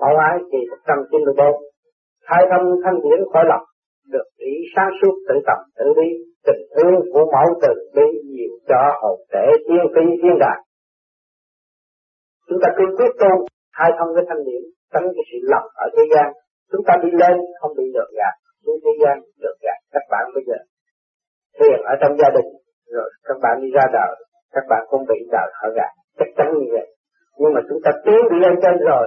mẫu ái kỳ 194 khai thông thanh điển khỏi lòng được ý sáng suốt tự tầm tự đi tình thương của mẫu từ bi nhiều cho hồn thể tiên phi thiên đại chúng ta cứ quyết tu, khai thông cái thanh điển, tránh cái sự lầm ở thế gian. Chúng ta đi lên, không bị lừa gạt, xuống thế gian, lừa gạt các bạn bây giờ. Thiền ở trong gia đình, rồi các bạn đi ra đời, các bạn cũng bị đời họ gạt, chắc chắn như vậy. Nhưng mà chúng ta tiến đi lên trên rồi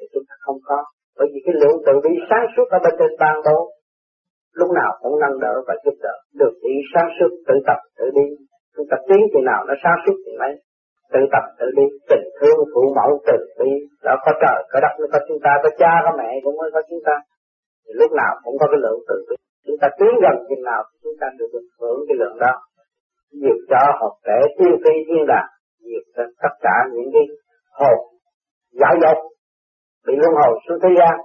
thì chúng ta không có. Bởi vì cái lượng từ bi sáng suốt ở bên trên ban bố lúc nào cũng nâng đỡ và giúp đỡ. Được đi sáng suốt tự tập, tự đi. Chúng ta tiến thì nào nó sáng suốt thì mấy. Tự tập, tự đi. Tình thương, phụ mẫu, từ bi đó có trời, có đất mới có chúng ta, có cha, có mẹ cũng mới có chúng ta. Thì lúc nào cũng có cái lượng từ bi. Chúng ta tiến gần chừng nào chúng ta được được hưởng cái lượng đó. Nhiều cho học thể tiêu phi thiên đàng, nhiều cho tất cả những cái hồn giải dục bị luân hồi xuống thế gian,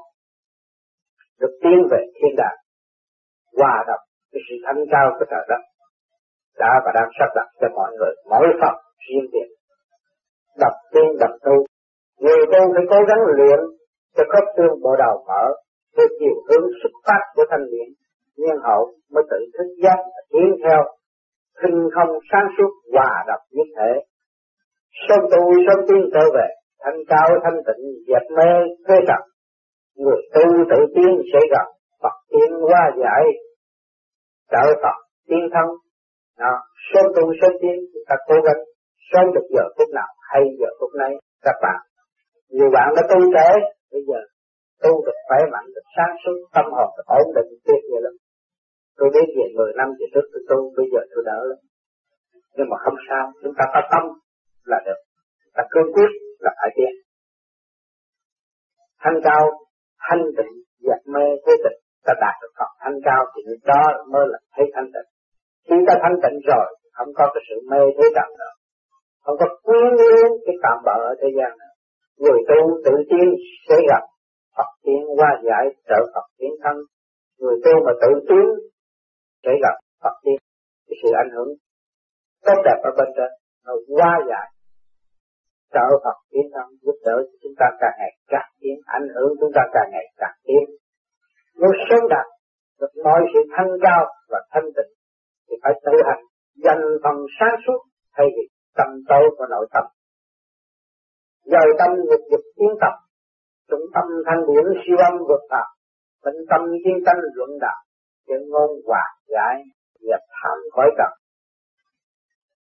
được tiến về thiên đàng, hòa đồng cái sự thanh cao của trời đất, đã và đang sắp đặt cho mọi người mỗi phật riêng biệt. Đập tiên đập tu, người tu phải cố gắng luyện cho khớp xương bộ đầu mở theo chiều hướng xuất phát của thanh niệm, nhân hậu mới tự thức giác tiến theo, khinh không sáng suốt hòa đập nhất thể. Sớm tu, sớm tiến trở về thanh cao, thanh tịnh, dẹp mê thế trần. Người tu tự tiến sẽ gặp Phật tiên qua giải, trợ Phật tiên thân. Đó. sớm tu, sớm tiến chúng ta cố gắng. Sớm được giờ phút nào, hay giờ phút này các bạn. Nhiều bạn đã tu trễ, bây giờ tu được khỏe mạnh, được sáng suốt, tâm hồn được ổn định, tuyệt vời lắm. Tôi biết về 10 năm về trước tôi tu, bây giờ tôi đỡ lắm. Nhưng mà không sao, chúng ta có tâm là được. Ta cương quyết là phải tiến thanh cao, thanh tịnh, dẹp mê thế tịnh, ta đạt được Phật. Thanh cao thì đó mới là thấy thanh tịnh. Khi ta thanh tịnh rồi, không có cái sự mê thế trần nữa. Không có quyến luyến cái tạm bỡ ở thế gian nữa. Người tu tự tiến sẽ gặp Phật, tiến qua giải trợ Phật, tiến thân. Người tu mà tự tiến sẽ gặp Phật, tiến. Cái sự ảnh hưởng tốt đẹp ở bên trên, nó qua giải trợ Phật tiến tâm giúp đỡ cho chúng ta càng ngày càng tiến ảnh hưởng chúng ta càng ngày càng tiến nếu sớm đạt được mọi sự thanh cao và thanh tịnh thì phải tự hành dành phần sáng suốt thay vì tâm tối của nội tâm. Dời tâm nghiệp nhịp tiến tập trung tâm thanh điển siêu âm vượt phạm tĩnh tâm kiên tranh luận đạo chân ngôn hòa giải dẹp tham khỏi trần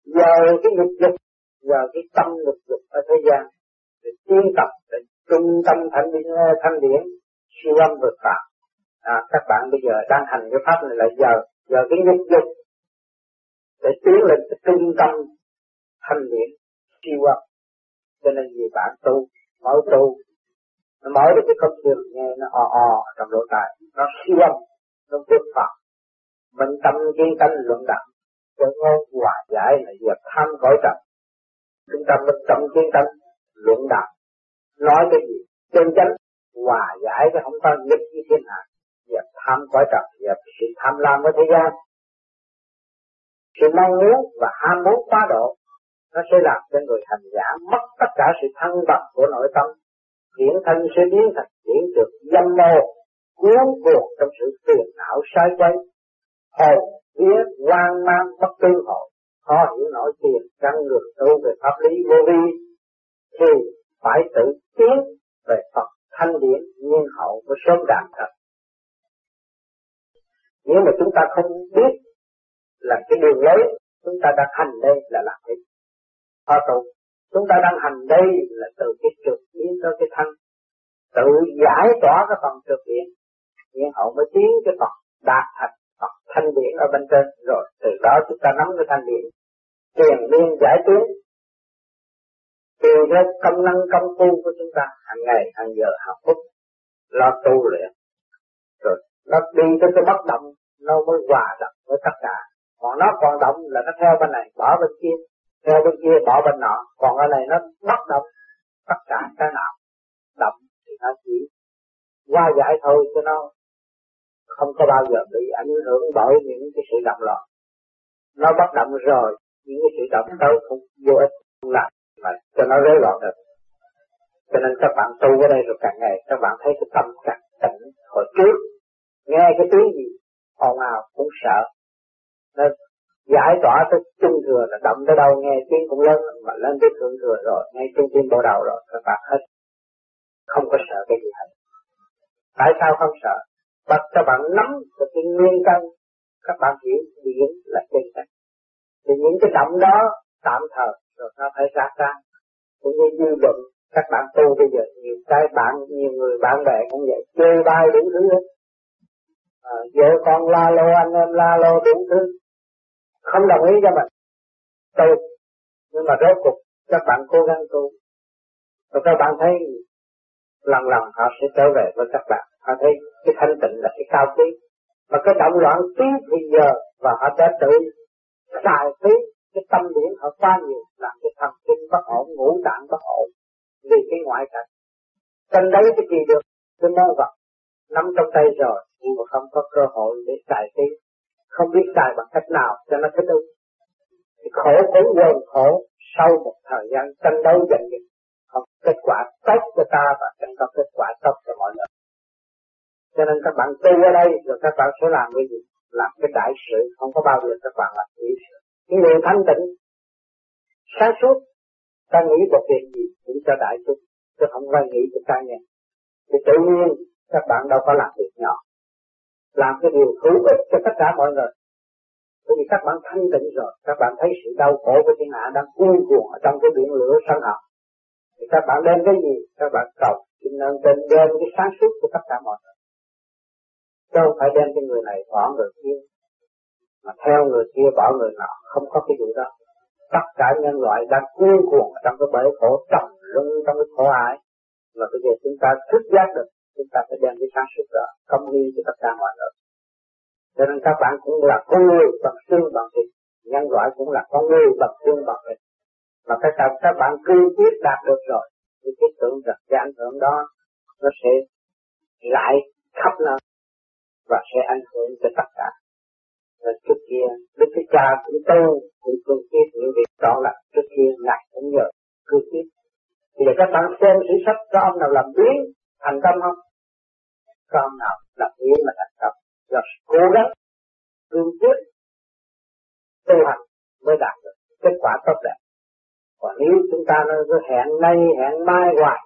giờ cái nghiệp dục vào cái tâm nhịp dục ở thế gian để tiến tập để trung tâm thanh điển thanh điển siêu âm vượt phạm à, các bạn bây giờ đang hành cái pháp này là giờ giờ cái nhịp dục để tiến lên cái trung tâm thanh điển siêu âm. Cho nên nhiều bạn tu mở tu nó mở được cái công trường nghe nó o o trong lỗ tai nó siêu âm nó vượt phật mình tâm kiên tâm luận đạo cho ngon hòa giải là việc tham cõi trần chúng ta mình tâm kiến tâm luận đạo. Nói cái gì? Chân chánh, hòa giải chứ không có nghịch với thiên hạ. Việc tham cõi trần việc sự tham lam với thế gian. Sự mong muốn và ham muốn quá độ, nó sẽ làm cho người hành giả mất tất cả sự thăng bằng của nội tâm. Chuyển thân sẽ biến thành chuyển được dâm mô, cuốn cuộc trong sự phiền não, sai quay hồn vía hoang mang, bất tư hội khó hiểu nổi tiền căn ngược tu về pháp lý vô vi, thì phải tự tiến về Phật thanh điển nhiên hậu của sớm đạt thật nếu mà chúng ta không biết là cái đường lối chúng ta đang hành đây là làm cái họ tụ chúng ta đang hành đây là từ cái trực biến tới cái thân, tự giải tỏa cái phần trực biến nhiên hậu mới tiến cái Phật đạt thật thanh điện ở bên trên. Rồi, từ đó chúng ta nắm cái thanh điện tiền liên giải tiến tùy theo công năng công phu của chúng ta hàng ngày, hàng giờ, hàng phút, lo tu luyện. Rồi, nó đi tới cái bất động, nó mới hòa đồng với tất cả. Còn nó còn động là nó theo bên này, bỏ bên kia, theo bên kia, bỏ bên nọ. Còn ở này nó bất động, tất cả cái nào động thì nó chỉ qua giải thôi cho nó không có bao giờ bị ảnh hưởng bởi những cái sự động loạn nó bất động rồi, những cái sự động tới không vô ích, không làm mà cho nó rối loạn được. Cho nên các bạn tu ở đây rồi càng ngày, các bạn thấy cái tâm càng tỉnh hồi trước, nghe cái tiếng gì, ồn ào cũng sợ. Nó giải tỏa tới trung thừa là động tới đâu, nghe tiếng cũng lớn, mà lên tới thượng thừa rồi, nghe trung tim bộ đầu rồi, các bạn hết không có sợ cái gì hết. Tại sao không sợ? Bắt các bạn nắm được cái nguyên căn các bạn hiểu điển là chân căn thì những cái động đó tạm thời rồi nó phải ra ra cũng như dư luận các bạn tu bây giờ nhiều cái bạn nhiều người bạn bè cũng vậy chơi bay đủ thứ hết. À, vợ con la lô anh em la lô đủ thứ. Không đồng ý cho mình. Tu nhưng mà rốt cuộc các bạn cố gắng tu. Rồi các bạn thấy lần lần họ sẽ trở về với các bạn. Họ thấy cái thanh tịnh là cái cao quý. Mà cái động loạn tí thì giờ và họ đã tự xài phí cái tâm điển họ quá nhiều làm cái thần kinh bất ổn, ngũ tạng bất ổn vì cái ngoại cảnh. Trên đấy cái gì được? Cái mô vật. Nắm trong tay rồi, nhưng mà không có cơ hội để xài phí không biết xài bằng cách nào cho nó thích ứng. Thì khổ cũng quên khổ sau một thời gian tranh đấu giành giật không kết quả tốt cho ta và sẽ có kết quả tốt cho mọi người. Cho nên các bạn tu ở đây rồi các bạn sẽ làm cái gì? Làm cái đại sự, không có bao giờ các bạn làm nghĩ sự. Cái niệm thanh tịnh, sáng suốt, ta nghĩ một việc gì cũng cho đại chúng, chứ không phải nghĩ cho ta nghe thì tự nhiên các bạn đâu có làm việc nhỏ. Làm cái điều hữu ích cho tất cả mọi người. Bởi vì các bạn thanh tịnh rồi, các bạn thấy sự đau khổ của thiên hạ đang cuồn cuộn ở trong cái biển lửa sân hận các bạn đem cái gì, các bạn cầu xin ơn trên đem cái sáng suốt của tất cả mọi người. Chứ không phải đem cái người này bỏ người kia, mà theo người kia bỏ người nọ, không có cái vụ đó. Tất cả nhân loại đang cuốn cuồng trong cái bể khổ, trầm luân trong cái khổ ải và bây giờ chúng ta thức giác được, chúng ta phải đem cái sáng suốt đó, công hiến cho tất cả mọi người. Cho nên các bạn cũng là con người bằng xương bằng thịt, nhân loại cũng là con người bằng xương bằng thịt mà các bạn các bạn cương quyết đạt được rồi, thì cái tưởng rằng cái ảnh hưởng đó nó sẽ lại khắp nơi và sẽ ảnh hưởng cho tất cả. Rồi trước kia, đức cái cha cũng tu, cũng cương quyết những việc đó là trước kia ngài cũng nhờ cương quyết thì để các bạn xem sử sách có ông nào làm biến thành công không? Có ông nào làm biến mà thành công là cố gắng cương quyết tu hành mới đạt được kết quả tốt đẹp còn nếu chúng ta nó cứ hẹn nay hẹn mai hoài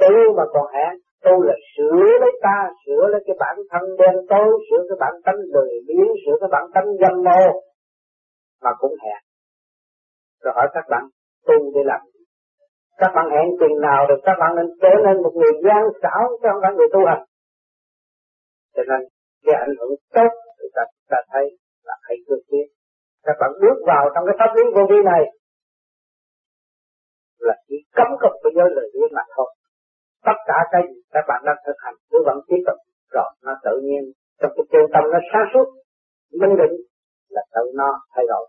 tôi mà còn hẹn tu là sửa lấy ta sửa lấy cái bản thân đen tối sửa cái bản tánh lười biếng sửa cái bản tánh dâm mô mà cũng hẹn. Rồi hỏi các bạn tu để làm các bạn hẹn chừng nào được các bạn nên trở nên một người gian xảo chứ không phải người tu hành. Cho nên cái ảnh hưởng tốt thì ta, ta thấy là hãy cương quyết các bạn bước vào trong cái pháp lý vô vi này cấm không phải giới lời biếng mà thôi. Tất cả cái gì các bạn đang thực hành cứ vẫn tiếp tục rồi nó tự nhiên. Trong cái chân tâm nó sáng suốt minh định là tự nó thay đổi.